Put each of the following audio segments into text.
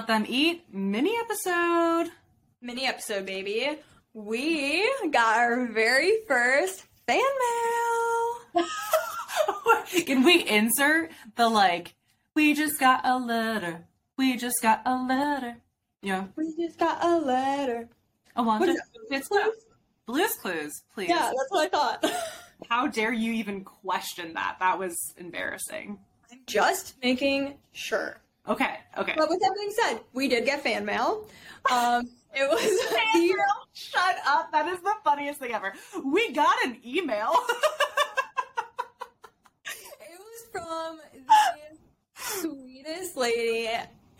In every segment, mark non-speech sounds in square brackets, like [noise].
Welcome back to Let Them Eat mini episode. Mini episode, baby. We got our very first fan mail. [laughs] Can we insert the like, we just got a letter. We just got a letter. Yeah. We just got a letter. I want to. It's. Blue's Clues, please. Yeah, that's what I thought. [laughs] How dare you even question that? That was embarrassing. I'm just making sure. Okay, okay. But with that being said, we did get fan mail. Um, [laughs] it was the, Shut up. That is the funniest thing ever. We got an email. [laughs] it was from the sweetest lady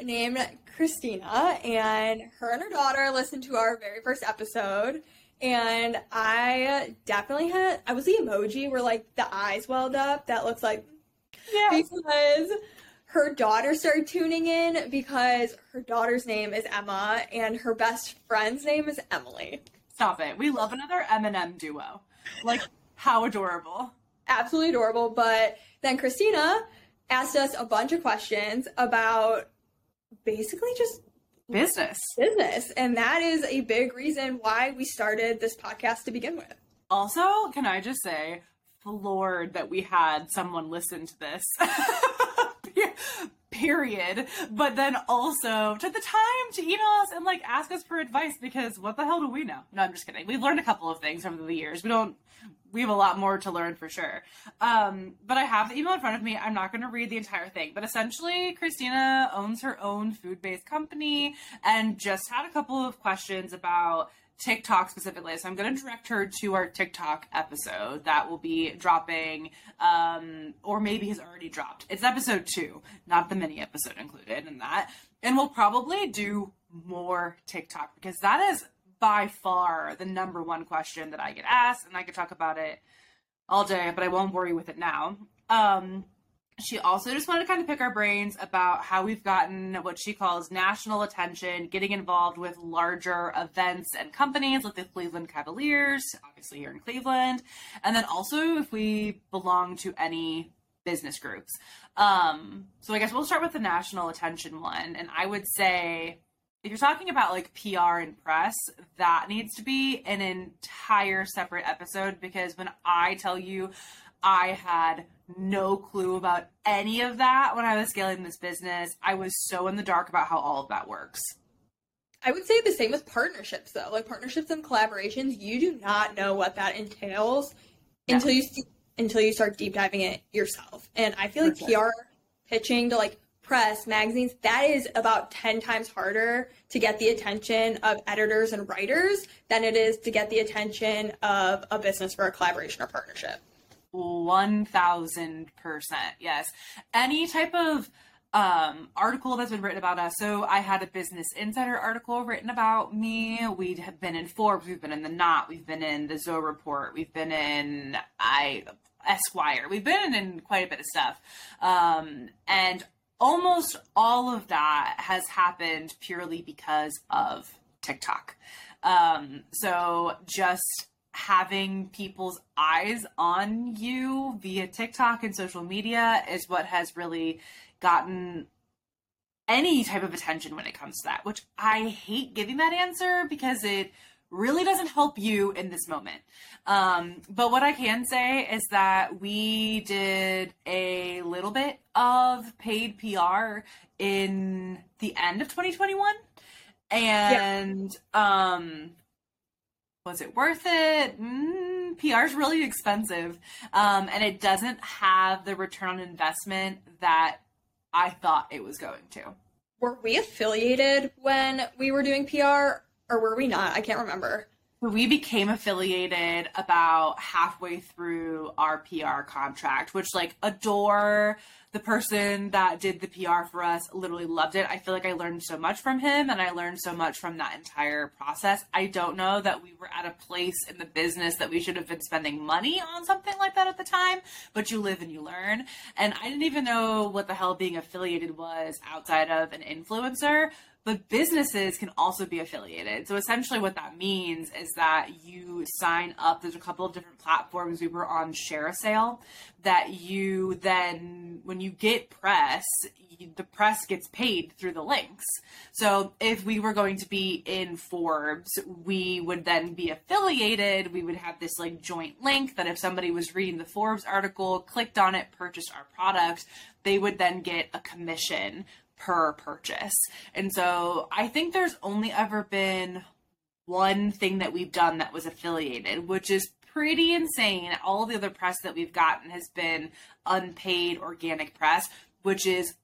named Christina, and her and her daughter listened to our very first episode. And I definitely had, I was the emoji where like the eyes welled up. That looks like yes. because her daughter started tuning in because her daughter's name is Emma and her best friend's name is Emily. Stop it. We love another M&M duo. Like, how adorable. Absolutely adorable. But then Christina asked us a bunch of questions about basically just Business. business. And that is a big reason why we started this podcast to begin with. Also, can I just say, floored that we had someone listen to this. [laughs] [laughs] Period. But then also took the time to email us and like ask us for advice because what the hell do we know? No, I'm just kidding. We've learned a couple of things over the years. We don't we have a lot more to learn for sure. Um, but I have the email in front of me. I'm not going to read the entire thing, but essentially, Christina owns her own food based company and just had a couple of questions about TikTok specifically. So I'm going to direct her to our TikTok episode that will be dropping, um, or maybe has already dropped. It's episode two, not the mini episode included in that. And we'll probably do more TikTok because that is by far the number one question that I get asked, and I could talk about it all day, but I won't you with it now. Um, she also just wanted to kind of pick our brains about how we've gotten what she calls national attention, getting involved with larger events and companies like the Cleveland Cavaliers, obviously here in Cleveland, and then also if we belong to any business groups. Um, so I guess we'll start with the national attention one, and I would say if you're talking about like PR and press, that needs to be an entire separate episode because when I tell you I had no clue about any of that when I was scaling this business, I was so in the dark about how all of that works. I would say the same with partnerships, though. Like partnerships and collaborations, you do not know what that entails No. until you see, until you start deep diving it yourself. And I feel like. PR pitching to like press magazines that is about 10 times harder to get the attention of editors and writers than it is to get the attention of a business for a collaboration or partnership. 1000% yes. Any type of um article that's been written about us so i had a business insider article written about me. We have been in forbes we've been in the knot we've been in the zoe report we've been in i esquire we've been in quite a bit of stuff. Um and almost all of that has happened purely because of tiktok. Um so just having people's eyes on you via TikTok and social media is what has really gotten any type of attention when it comes to that, which I hate giving that answer because it really doesn't help you in this moment. Um, but what I can say is that we did a little bit of paid PR in the end of 2021. And um was it worth it? Mm, PR is really expensive, um, and it doesn't have the return on investment that I thought it was going to. Were we affiliated when we were doing PR or were we not? I can't remember. We became affiliated about halfway through our PR contract, which, like, adore the person that did the PR for us, literally loved it. I feel like I learned so much from him and I learned so much from that entire process. I don't know that we were at a place in the business that we should have been spending money on something like that at the time, but you live and you learn. And I didn't even know what the hell being affiliated was outside of an influencer but businesses can also be affiliated. So essentially, what that means is that you sign up. There's a couple of different platforms. We were on Share a Sale, that you then, when you get press, you, the press gets paid through the links. So if we were going to be in Forbes, we would then be affiliated. We would have this like joint link that if somebody was reading the Forbes article, clicked on it, purchased our product, they would then get a commission per purchase. And so I think there's only ever been one thing that we've done that was affiliated, which is pretty insane. All the other press that we've gotten has been unpaid organic press, which is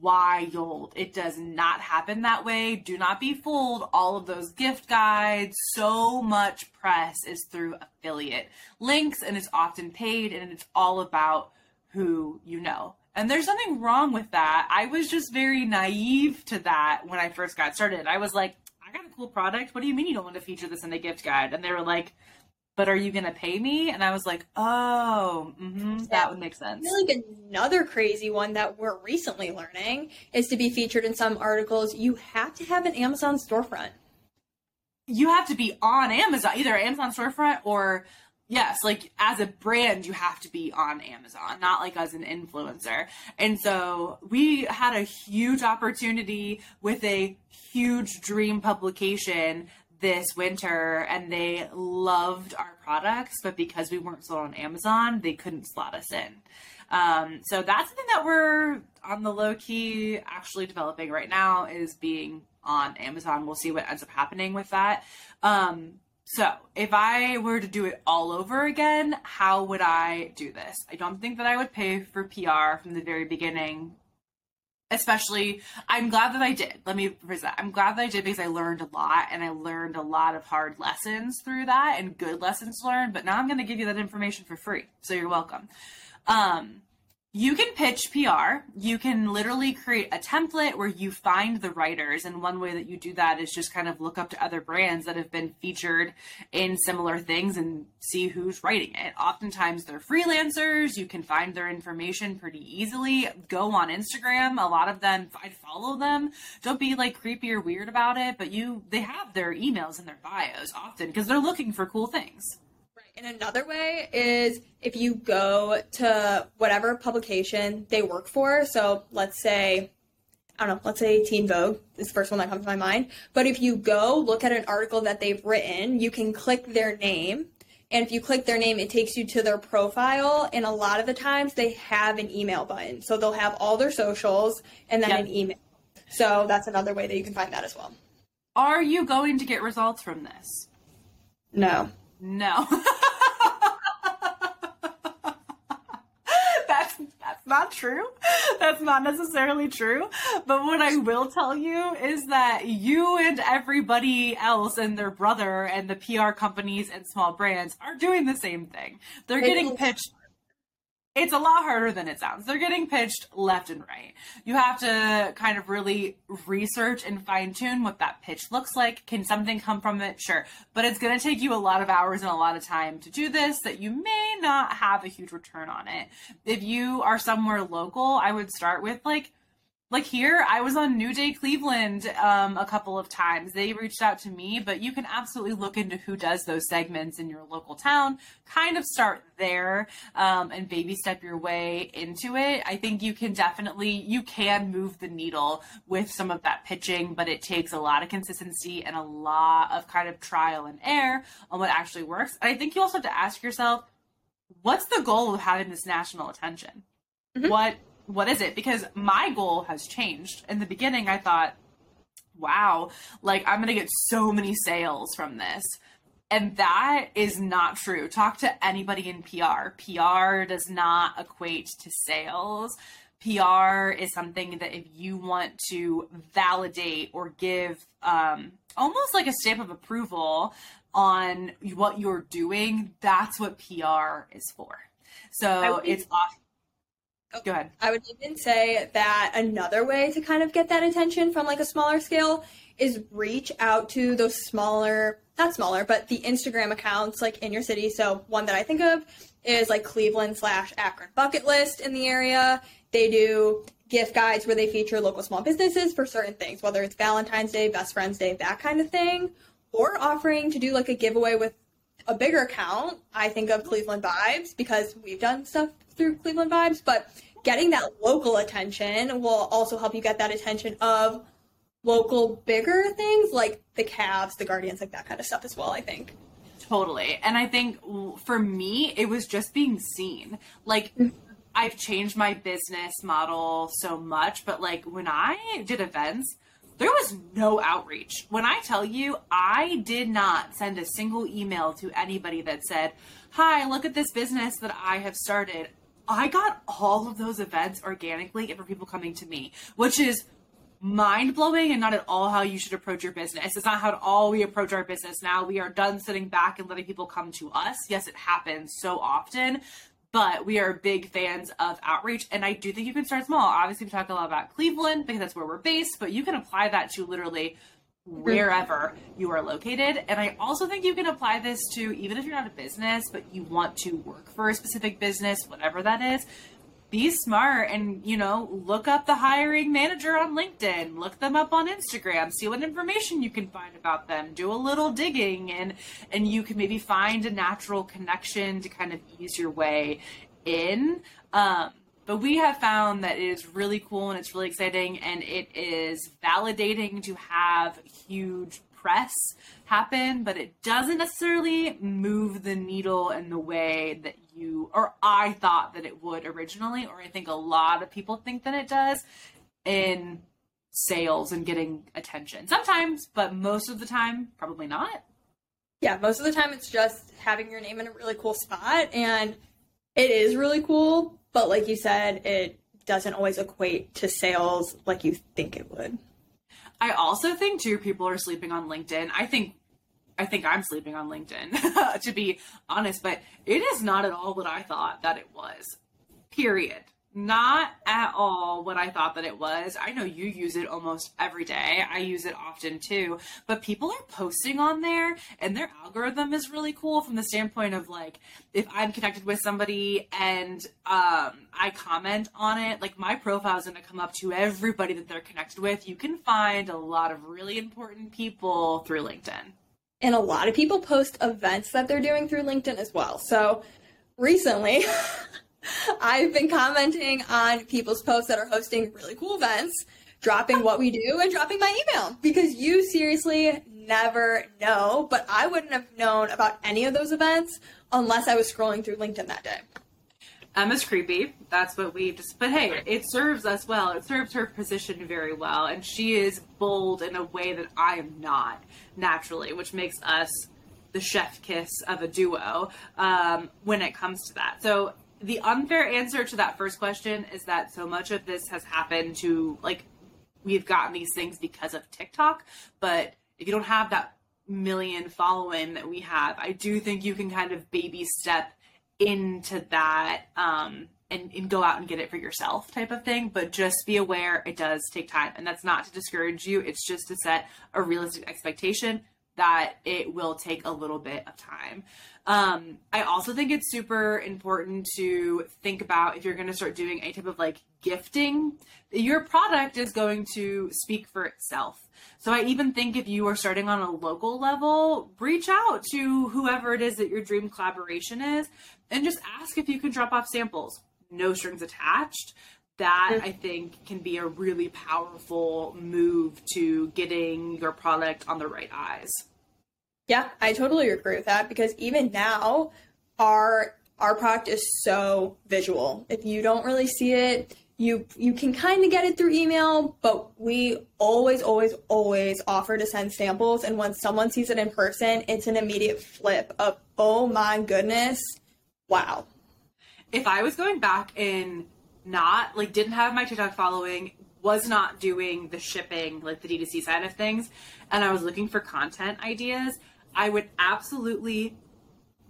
wild. It does not happen that way. Do not be fooled. All of those gift guides, so much press is through affiliate links and it's often paid and it's all about who you know. And there's nothing wrong with that. I was just very naive to that when I first got started. I was like, I got a cool product. What do you mean you don't want to feature this in the gift guide? And they were like, but are you going to pay me? And I was like, oh, mm-hmm, that would make sense. I feel like another crazy one that we're recently learning is to be featured in some articles, you have to have an Amazon storefront. You have to be on Amazon, either Amazon storefront or yes, like as a brand, you have to be on Amazon, not like as an influencer. And so we had a huge opportunity with a huge dream publication this winter and they loved our products, but because we weren't sold on Amazon, they couldn't slot us in. Um, so that's something that we're on the low key actually developing right now is being on Amazon. We'll see what ends up happening with that. Um, so, if I were to do it all over again, how would I do this? I don't think that I would pay for PR from the very beginning. Especially, I'm glad that I did. Let me present. I'm glad that I did because I learned a lot and I learned a lot of hard lessons through that and good lessons learned. But now I'm going to give you that information for free. So, you're welcome. Um, you can pitch PR. You can literally create a template where you find the writers. And one way that you do that is just kind of look up to other brands that have been featured in similar things and see who's writing it. Oftentimes they're freelancers. You can find their information pretty easily. Go on Instagram. A lot of them, I follow them. Don't be like creepy or weird about it, but you, they have their emails in their bios often because they're looking for cool things. And another way is if you go to whatever publication they work for. So let's say, I don't know, let's say Teen Vogue is the first one that comes to my mind. But if you go look at an article that they've written, you can click their name. And if you click their name, it takes you to their profile. And a lot of the times they have an email button. So they'll have all their socials and then yep. an email. So that's another way that you can find that as well. Are you going to get results from this? No. No. [laughs] that's that's not true. [laughs] That's not necessarily true. But what I will tell you is that you and everybody else and their brother and the PR companies and small brands are doing the same thing. They're getting pitched it's a lot harder than it sounds. They're getting pitched left and right. You have to kind of really research and fine tune what that pitch looks like. Can something come from it? Sure. But it's going to take you a lot of hours and a lot of time to do this that you may not have a huge return on it. If you are somewhere local, I would start with like like here i was on new day cleveland um, a couple of times. They reached out to me but you can absolutely look into who does those segments in your local town kind of start there um, and baby step your way into it. I think you can definitely you can move the needle with some of that pitching but it takes a lot of consistency and a lot of kind of trial and error on what actually works. And i think you also have to ask yourself what's the goal of having this national attention? Mm-hmm. what what is it? Because my goal has changed. In the beginning, I thought, wow, like I'm going to get so many sales from this. And that is not true. Talk to anybody in PR. PR does not equate to sales. PR is something that if you want to validate or give um, almost like a stamp of approval on what you're doing, that's what PR is for. So it's off Oh, Go ahead. I would even say that another way to kind of get that attention from like a smaller scale is reach out to those smaller, not smaller, but the Instagram accounts like in your city. So one that I think of is like Cleveland slash Akron Bucket List in the area. They do gift guides where they feature local small businesses for certain things, whether it's Valentine's Day, Best Friends Day, that kind of thing, or offering to do like a giveaway with a bigger account, I think of Cleveland Vibes because we've done stuff through Cleveland Vibes, but getting that local attention will also help you get that attention of local bigger things like the Cavs, the Guardians, like that kind of stuff as well, I think. Totally. And I think for me, it was just being seen. Like, I've changed my business model so much, but like when I did events, there was no outreach. When I tell you, I did not send a single email to anybody that said, Hi, look at this business that I have started. I got all of those events organically and for people coming to me, which is mind blowing and not at all how you should approach your business. It's not how at all we approach our business now. We are done sitting back and letting people come to us. Yes, it happens so often, but we are big fans of outreach. And I do think you can start small. Obviously, we talk a lot about Cleveland because that's where we're based, but you can apply that to literally mm-hmm. wherever you are located. And I also think you can apply this to even if you're not a business, but you want to work for a specific business, whatever that is. Be smart and, you know, look up the hiring manager on LinkedIn, look them up on Instagram, see what information you can find about them, do a little digging and and you can maybe find a natural connection to kind of ease your way in. Um, but we have found that it is really cool and it's really exciting and it is validating to have huge press happen, but it doesn't necessarily move the needle in the way that you or I thought that it would originally, or I think a lot of people think that it does in sales and getting attention. Sometimes, but most of the time, probably not. Yeah, most of the time it's just having your name in a really cool spot and it is really cool, but like you said, it doesn't always equate to sales like you think it would. I also think too people are sleeping on LinkedIn. I think I think I'm sleeping on LinkedIn [laughs] to be honest, but it is not at all what I thought that it was. Period not at all what I thought that it was. I know you use it almost every day. I use it often too. But people are posting on there and their algorithm is really cool from the standpoint of like if I'm connected with somebody and um, I comment on it, like my profile is going to come up to everybody that they're connected with. You can find a lot of really important people through LinkedIn. And a lot of people post events that they're doing through LinkedIn as well. So recently [laughs] [laughs] I've been commenting on people's posts that are hosting really cool events, dropping what we do, and dropping my email because you seriously never know. But I wouldn't have known about any of those events unless I was scrolling through LinkedIn that day. Emma's creepy. That's what we just. But hey, it serves us well. It serves her position very well, and she is bold in a way that I am not naturally, which makes us the chef kiss of a duo um, when it comes to that. So the unfair answer to that first question is that so much of this has happened to like we've gotten these things because of TikTok, but if you don't have that million following that we have, I do think you can kind of baby step into that um, and, and go out and get it for yourself type of thing. But just be aware it does take time. And that's not to discourage you, it's just to set a realistic expectation that it will take a little bit of time. Um, I also think it's super important to think about if you're going to start doing any type of like gifting, your product is going to speak for itself. So I even think if you are starting on a local level, reach out to whoever it is that your dream collaboration is and just ask if you can drop off samples. No strings attached. That I think can be a really powerful move to getting your product on the right eyes. Yeah, I totally agree with that because even now our our product is so visual. If you don't really see it, you you can kind of get it through email, but we always always always offer to send samples and when someone sees it in person, it's an immediate flip of oh my goodness. Wow. If I was going back and not like didn't have my TikTok following, was not doing the shipping, like the D2C side of things, and I was looking for content ideas, I would absolutely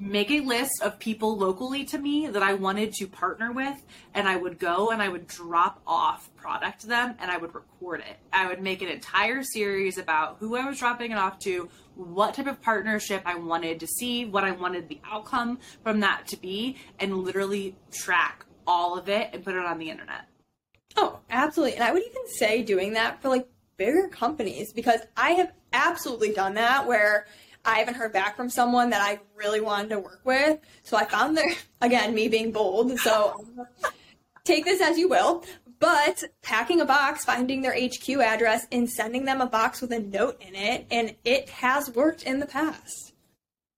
make a list of people locally to me that I wanted to partner with, and I would go and I would drop off product to them and I would record it. I would make an entire series about who I was dropping it off to, what type of partnership I wanted to see, what I wanted the outcome from that to be, and literally track all of it and put it on the internet. Oh, absolutely. And I would even say doing that for like bigger companies because I have absolutely done that where I haven't heard back from someone that I really wanted to work with. So I found their, [laughs] again, me being bold. So take this as you will. But packing a box, finding their HQ address, and sending them a box with a note in it, and it has worked in the past.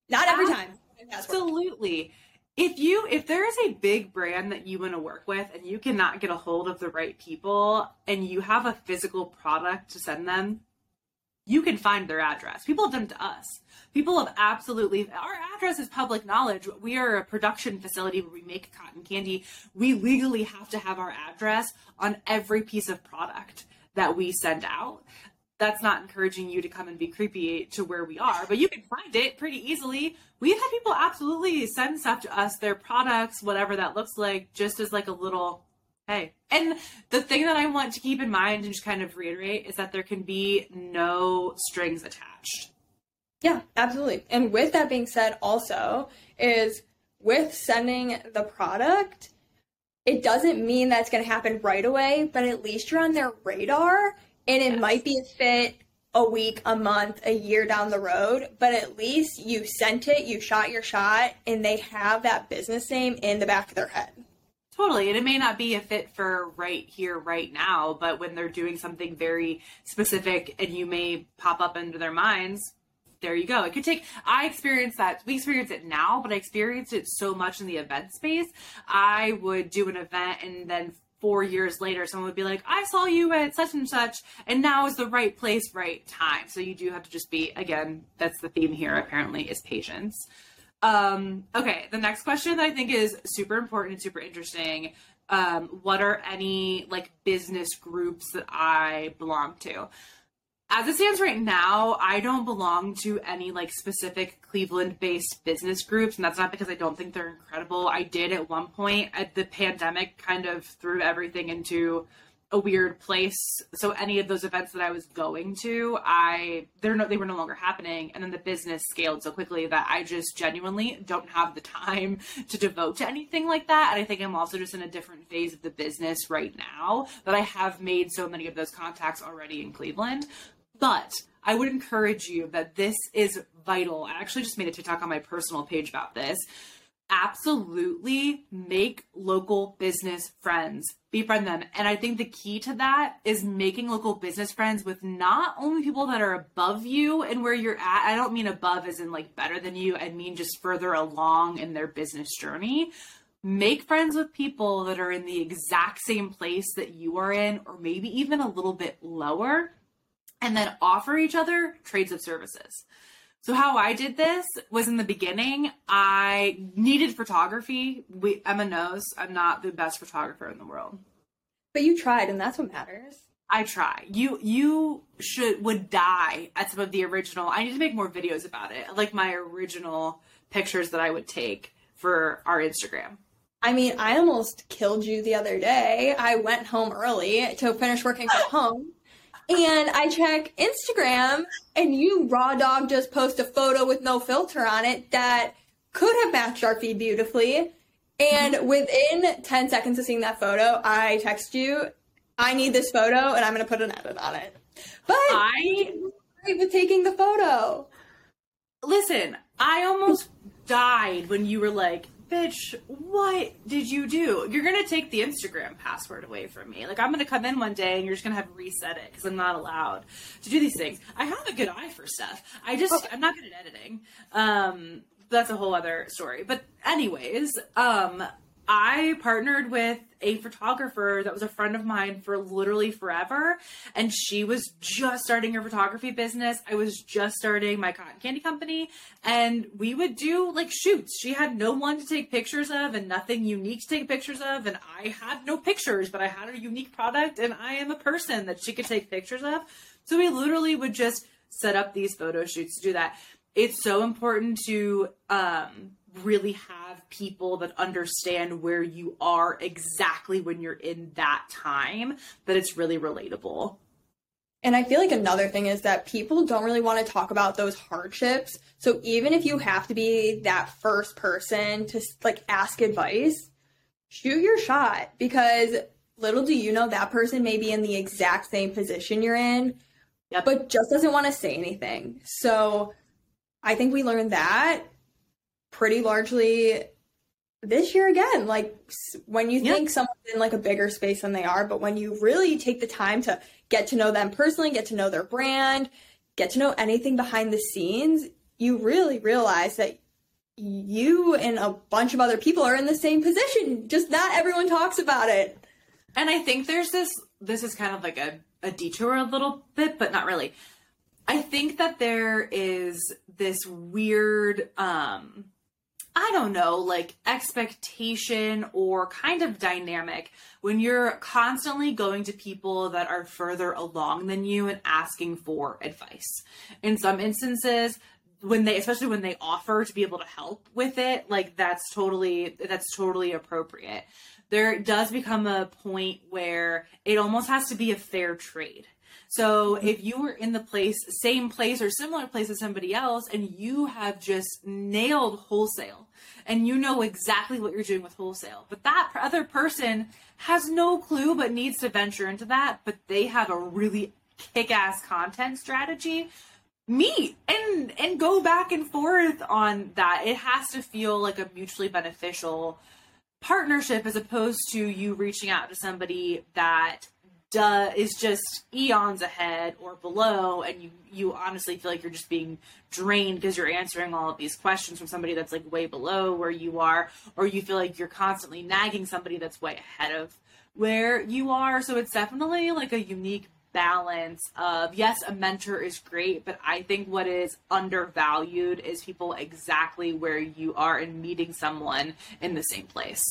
Not every time. Absolutely. If you if there is a big brand that you want to work with and you cannot get a hold of the right people and you have a physical product to send them, you can find their address. People have done to us. People have absolutely, our address is public knowledge. We are a production facility where we make cotton candy. We legally have to have our address on every piece of product that we send out. That's not encouraging you to come and be creepy to where we are, but you can find it pretty easily. We've had people absolutely send stuff to us, their products, whatever that looks like, just as like a little Hey. And the thing that I want to keep in mind and just kind of reiterate is that there can be no strings attached. Yeah, absolutely. And with that being said, also, is with sending the product, it doesn't mean that's going to happen right away, but at least you're on their radar and it yes. might be a fit a week, a month, a year down the road, but at least you sent it, you shot your shot, and they have that business name in the back of their head. Totally. And it may not be a fit for right here, right now, but when they're doing something very specific and you may pop up into their minds, there you go. It could take, I experienced that. We experience it now, but I experienced it so much in the event space. I would do an event and then four years later, someone would be like, I saw you at such and such, and now is the right place, right time. So you do have to just be, again, that's the theme here apparently, is patience. Um, okay, the next question that I think is super important and super interesting. Um, what are any like business groups that I belong to? As it stands right now, I don't belong to any like specific Cleveland based business groups, and that's not because I don't think they're incredible. I did at one point at the pandemic kind of threw everything into a weird place. So any of those events that I was going to, I they're no they were no longer happening, and then the business scaled so quickly that I just genuinely don't have the time [laughs] to devote to anything like that. And I think I'm also just in a different phase of the business right now that I have made so many of those contacts already in Cleveland. But I would encourage you that this is vital. I actually just made a TikTok on my personal page about this. Absolutely make local business friends. Befriend them. And i think the key to that is making local business friends with not only people that are above you and where you're at. I don't mean above as in like better than you. I mean just further along in their business journey. Make friends with people that are in the exact same place that you are in or maybe even a little bit lower and then offer each other trades of services so how I did this was in the beginning, I needed photography. We, Emma knows I'm not the best photographer in the world. But you tried and that's what matters. I try. You you should would die at some of the original. I need to make more videos about it. Like my original pictures that I would take for our Instagram. I mean, I almost killed you the other day. I went home early to finish working from home and I check Instagram, and you raw dog just post a photo with no filter on it that could have matched our feed beautifully. And mm-hmm. within 10 seconds of seeing that photo, I text you, I need this photo, and I'm going to put an edit on it. But I with taking the photo. Listen, I almost died when you were like, bitch, what did you do? You're gonna take the Instagram password away from me. Like I'm gonna come in one day and you're just gonna have to reset it because I'm not allowed to do these things. I have a good eye for stuff. I just oh. I'm not good at editing. Um, that's a whole other story. But anyways, um, I partnered with a photographer that was a friend of mine for literally forever. And she was just starting her photography business. I was just starting my cotton candy company. And we would do like shoots. She had no one to take pictures of and nothing unique to take pictures of. And I had no pictures, but I had a unique product and I am a person that she could take pictures of. So we literally would just set up these photo shoots to do that. It's so important to um really have people that understand where you are exactly when you're in that time that it's really relatable. And I feel like another thing is that people don't really want to talk about those hardships. So even if you have to be that first person to like ask advice, shoot your shot because little do you know that person may be in the exact same position you're in, yep. but just doesn't want to say anything. So I think we learned that pretty largely this year again. Like when you think someone's in like a bigger space than they are, but when you really take the time to get to know them personally, get to know their brand, get to know anything behind the scenes, you really realize that you and a bunch of other people are in the same position. Just not everyone talks about it. And I think there's this this is kind of like a, a detour a little bit, but not really. I think that there is this weird um I don't know, like expectation or kind of dynamic when you're constantly going to people that are further along than you and asking for advice. In some instances, when they especially when they offer to be able to help with it, like that's totally that's totally appropriate. There does become a point where it almost has to be a fair trade. So if you were in the place, same place or similar place as somebody else, and you have just nailed wholesale, and you know exactly what you're doing with wholesale, but that other person has no clue but needs to venture into that, but they have a really kick-ass content strategy, meet and and go back and forth on that. It has to feel like a mutually beneficial partnership as opposed to you reaching out to somebody that is just eons ahead or below and you you honestly feel like you're just being drained because you're answering all of these questions from somebody that's like way below where you are or you feel like you're constantly nagging somebody that's way ahead of where you are. So it's definitely like a unique balance of yes a mentor is great but i think what is undervalued is people exactly where you are and meeting someone in the same place.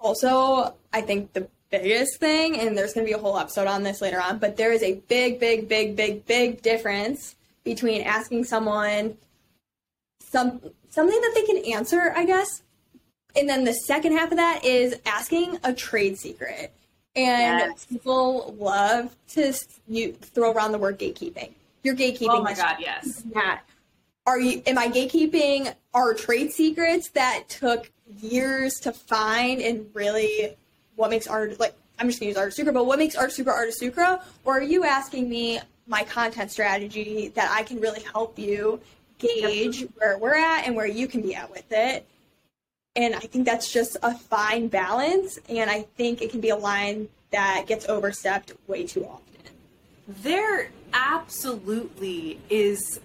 Also, I think the biggest thing, and there's going to be a whole episode on this later on, but there is a big, big, big, big, big difference between asking someone some something that they can answer, I guess, and then the second half of that is asking a trade secret. And Yes. people love to you throw around the word gatekeeping. You're gatekeeping. oh my god yes that are you am i gatekeeping our trade secrets that took years to find and really what makes art like i'm just gonna use Art Sucre but what makes Art Sucre Art Sucre or are you asking me my content strategy that i can really help you gauge where we're at and where you can be at with it and i think that's just a fine balance and i think it can be a line that gets overstepped way too often There absolutely is.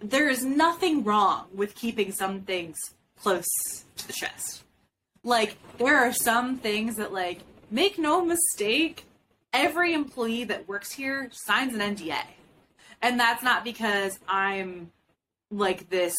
There is nothing wrong with keeping some things close to the chest. Like, there are some things that, like, make no mistake, every employee that works here signs an NDA. And that's not because I'm like this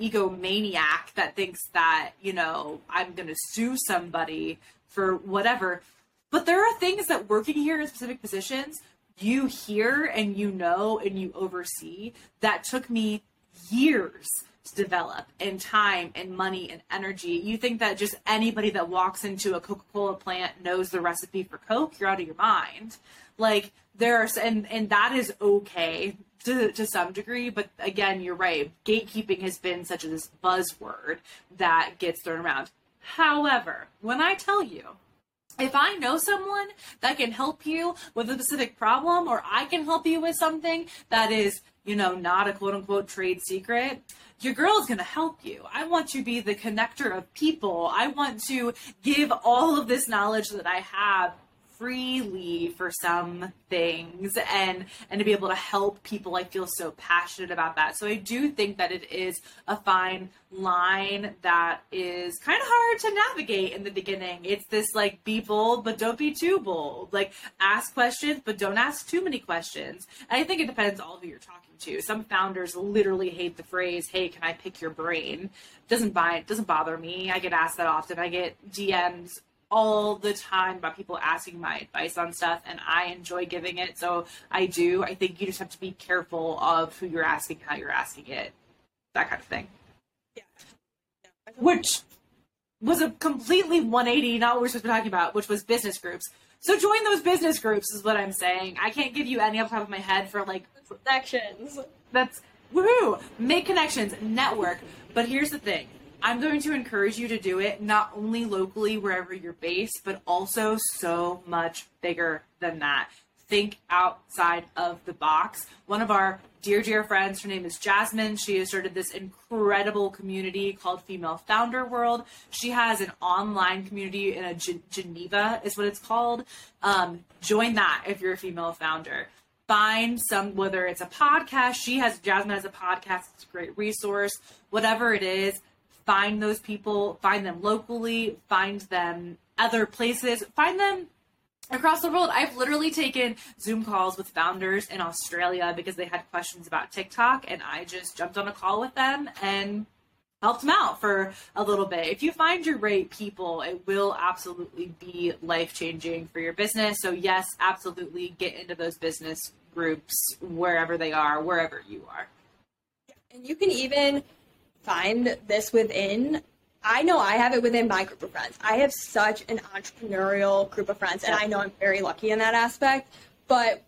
egomaniac that thinks that, you know, I'm going to sue somebody for whatever. But there are things that working here in specific positions, you hear and you know and you oversee that took me years develop and time and money and energy. You think that just anybody that walks into a Coca-Cola plant knows the recipe for Coke, you're out of your mind. Like there are and and that is okay to, to some degree, but again, you're right. Gatekeeping has been such a this buzzword that gets thrown around. However, when I tell you if I know someone that can help you with a specific problem, or I can help you with something that is, you know, not a quote unquote trade secret, your girl is going to help you. I want to be the connector of people. I want to give all of this knowledge that I have freely for some things and and to be able to help people. I feel so passionate about that. So i do think that it is a fine line that is kind of hard to navigate in the beginning. It's this like be bold but don't be too bold. Like ask questions but don't ask too many questions. And i think it depends all who you're talking to. Some founders literally hate the phrase hey can i pick your brain? Doesn't buy it doesn't bother me. I get asked that often. I get dms all the time about people asking my advice on stuff and I enjoy giving it. So I do. I think you just have to be careful of who you're asking, how you're asking it, that kind of thing. Yeah. Which was a completely 180, not what we're supposed to be talking about, which was business groups. So join those business groups is what I'm saying. I can't give you any off the top of my head for like connections that's woohoo! Make connections, network. But here's the thing. I'm going to encourage you to do it not only locally wherever you're based, but also so much bigger than that. think outside of the box. One of our dear, dear friends, her name is Jasmine. She has started this incredible community called Female Founder World. She has an online community in a G- Geneva, is what it's called. Um, join that if you're a female founder. Find some, whether it's a podcast, she has, Jasmine has a podcast, it's a great resource, whatever it is, find those people, find them locally, find them other places, find them across the world. I've literally taken Zoom calls with founders in Australia because they had questions about TikTok, and I just jumped on a call with them and helped them out for a little bit. If you find your right people, it will absolutely be life changing for your business. So, yes, absolutely get into those business groups wherever they are, wherever you are. And you can even find this within I know I have it within my group of friends. I have such an entrepreneurial group of friends, and I know I'm very lucky in that aspect. But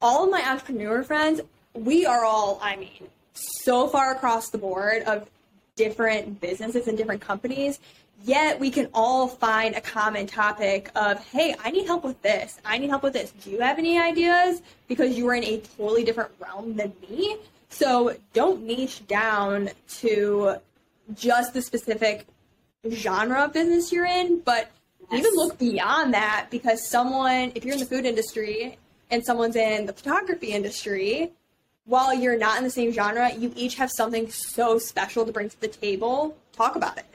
all of my entrepreneur friends, we are all, I mean, so far across the board of different businesses and different companies. Yet we can all find a common topic of, hey, I need help with this. I need help with this. Do you have any ideas? Because you are in a totally different realm than me. So don't niche down to just the specific genre of business you're in, but yes. even look beyond that because someone, if you're in the food industry and someone's in the photography industry, while you're not in the same genre, you each have something so special to bring to the table. Talk about it.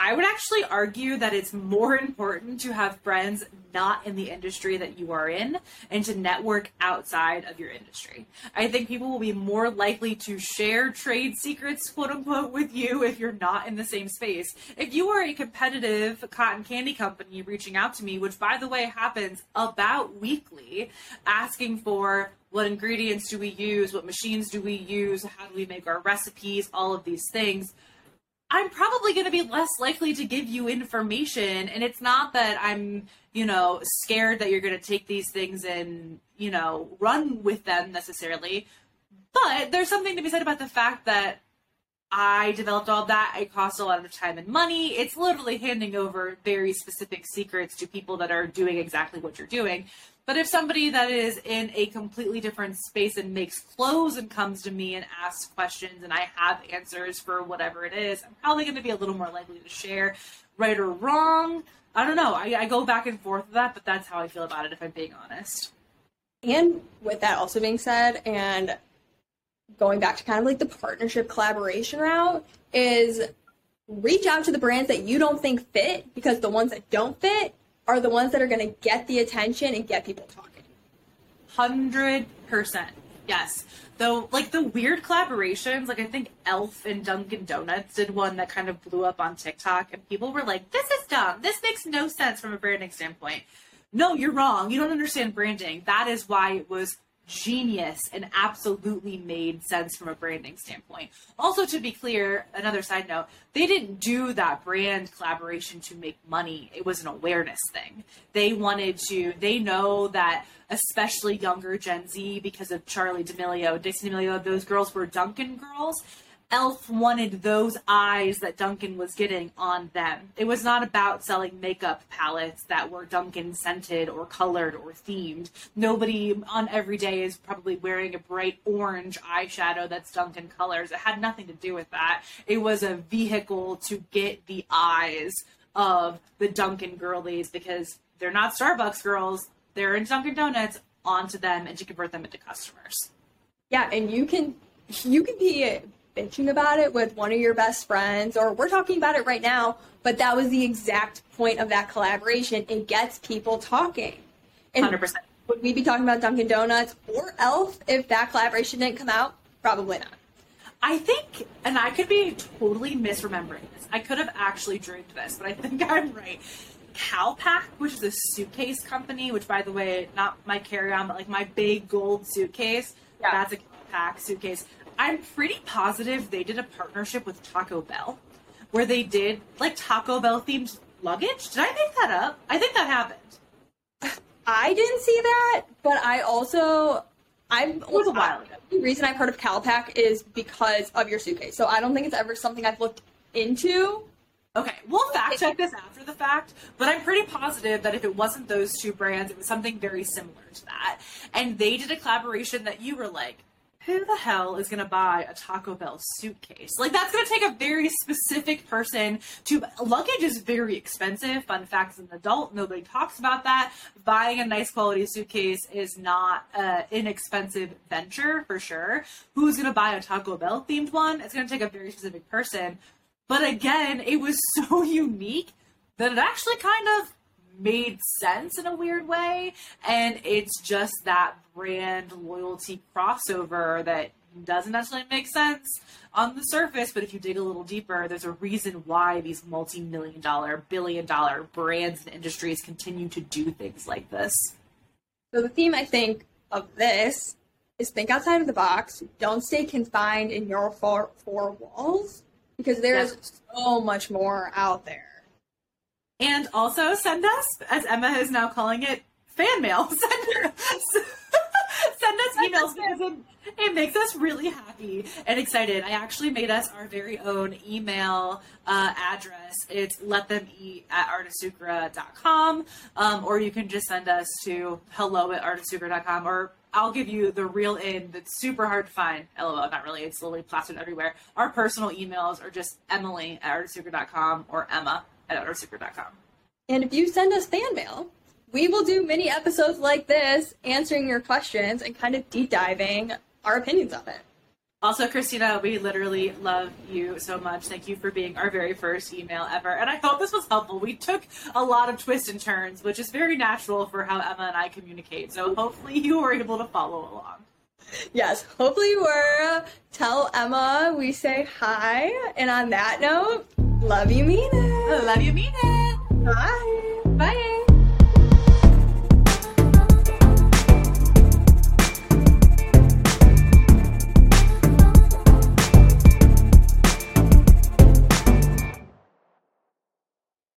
I would actually argue that it's more [laughs] important to have friends not in the industry that you are in and to network outside of your industry. I think people will be more likely to share trade secrets, quote unquote, with you if you're not in the same space. If you are a competitive cotton candy company reaching out to me, which by the way happens about weekly, asking for what ingredients do we use, what machines do we use, how do we make our recipes, all of these things I'm probably going to be less likely to give you information. And it's not that I'm, you know, scared that you're going to take these things and, you know, run with them necessarily. But there's something to be said about the fact that I developed all that. It cost a lot of time and money. It's literally handing over very specific secrets to people that are doing exactly what you're doing. But if somebody that is in a completely different space and makes clothes and comes to me and asks questions and I have answers for whatever it is, I'm probably going to be a little more likely to share right or wrong. I don't know. I, I go back and forth with that, but that's how I feel about it if I'm being honest. And with that also being said, and going back to kind of like the partnership collaboration route, is reach out to the brands that you don't think fit because the ones that don't fit are the ones that are going to get the attention and get people talking. Hundred percent, yes. Though, like the weird collaborations, like I think Elf and Dunkin' Donuts did one that kind of blew up on TikTok, and people were like, "This is dumb. This makes no sense from a branding standpoint." No, you're wrong. You don't understand branding. That is why it was genius and absolutely made sense from a branding standpoint. Also, to be clear, another side note, they didn't do that brand collaboration to make money. It was an awareness thing. They wanted to, they know that especially younger Gen Z, because of Charli D'Amelio, Dixie D'Amelio, those girls were Dunkin' girls. Elf wanted those eyes that Dunkin' was getting on them. It was not about selling makeup palettes that were Dunkin' scented or colored or themed. Nobody on every day is probably wearing a bright orange eyeshadow that's Dunkin' colors. It had nothing to do with that. It was a vehicle to get the eyes of the Dunkin' girlies because they're not Starbucks girls. They're in Dunkin' Donuts onto them and to convert them into customers. Yeah, and you can you can be bitching about it with one of your best friends, or we're talking about it right now, but that was the exact point of that collaboration. It gets people talking. And 100%. Would we be talking about Dunkin' Donuts or Elf if that collaboration didn't come out? Probably not. I think, and I could be totally misremembering this. I could have actually dreamed this, but I think [laughs] I'm right. Calpak, which is a suitcase company, which by the way, not my carry-on, but like my big gold suitcase. Yeah. That's a Calpak suitcase. I'm pretty positive they did a partnership with Taco Bell where they did like Taco Bell themed luggage. Did I make that up? I think that happened. I didn't see that, but I also I'm it was a while ago. The reason I've heard of Calpak is because of your suitcase. So I don't think it's ever something I've looked into, Okay, we'll fact check this after the fact, but I'm pretty positive that if it wasn't those two brands, it was something very similar to that. And they did a collaboration that you were like, who the hell is going to buy a Taco Bell suitcase? Like, that's going to take a very specific person to. Luggage is very expensive. Fun fact as an adult, nobody talks about that. Buying a nice quality suitcase is not an inexpensive venture for sure. Who's going to buy a Taco Bell themed one? It's going to take a very specific person. But again, it was [laughs] so unique that it actually kind of made sense in a weird way. And it's just that brand loyalty crossover that doesn't necessarily make sense on the surface, but if you dig a little deeper, there's a reason why these multi million dollar, billion dollar brands and industries continue to do things like this. So, the theme I think of this is think outside of the box, don't stay confined in your four, four walls because there is so much more out there. And also send us, as Emma is now calling it, fan mail. [laughs] Send, send us emails because it, it, makes us really happy and excited. I actually made us our very own email uh, address. It's let them eat at artofsucre.com, um, or you can just send us to hello at artofsucre.com or I'll give you the real in that's super hard to find. LOL, not really. It's literally plastered everywhere. Our personal emails are just Emily at artofsucre.com or Emma at artofsucre.com. And if you send us fan mail, we will do many episodes like this, answering your questions and kind of deep diving our opinions on it. Also, Christina, we literally love you so much. Thank you for being our very first email ever. And I hope this was helpful. We took a lot of twists and turns, which is very natural for how Emma and I communicate. So hopefully you were able to follow along. Yes, hopefully you were. Tell Emma we say hi. And on that note, love you, mean it. Love you, mean it. Bye. Bye.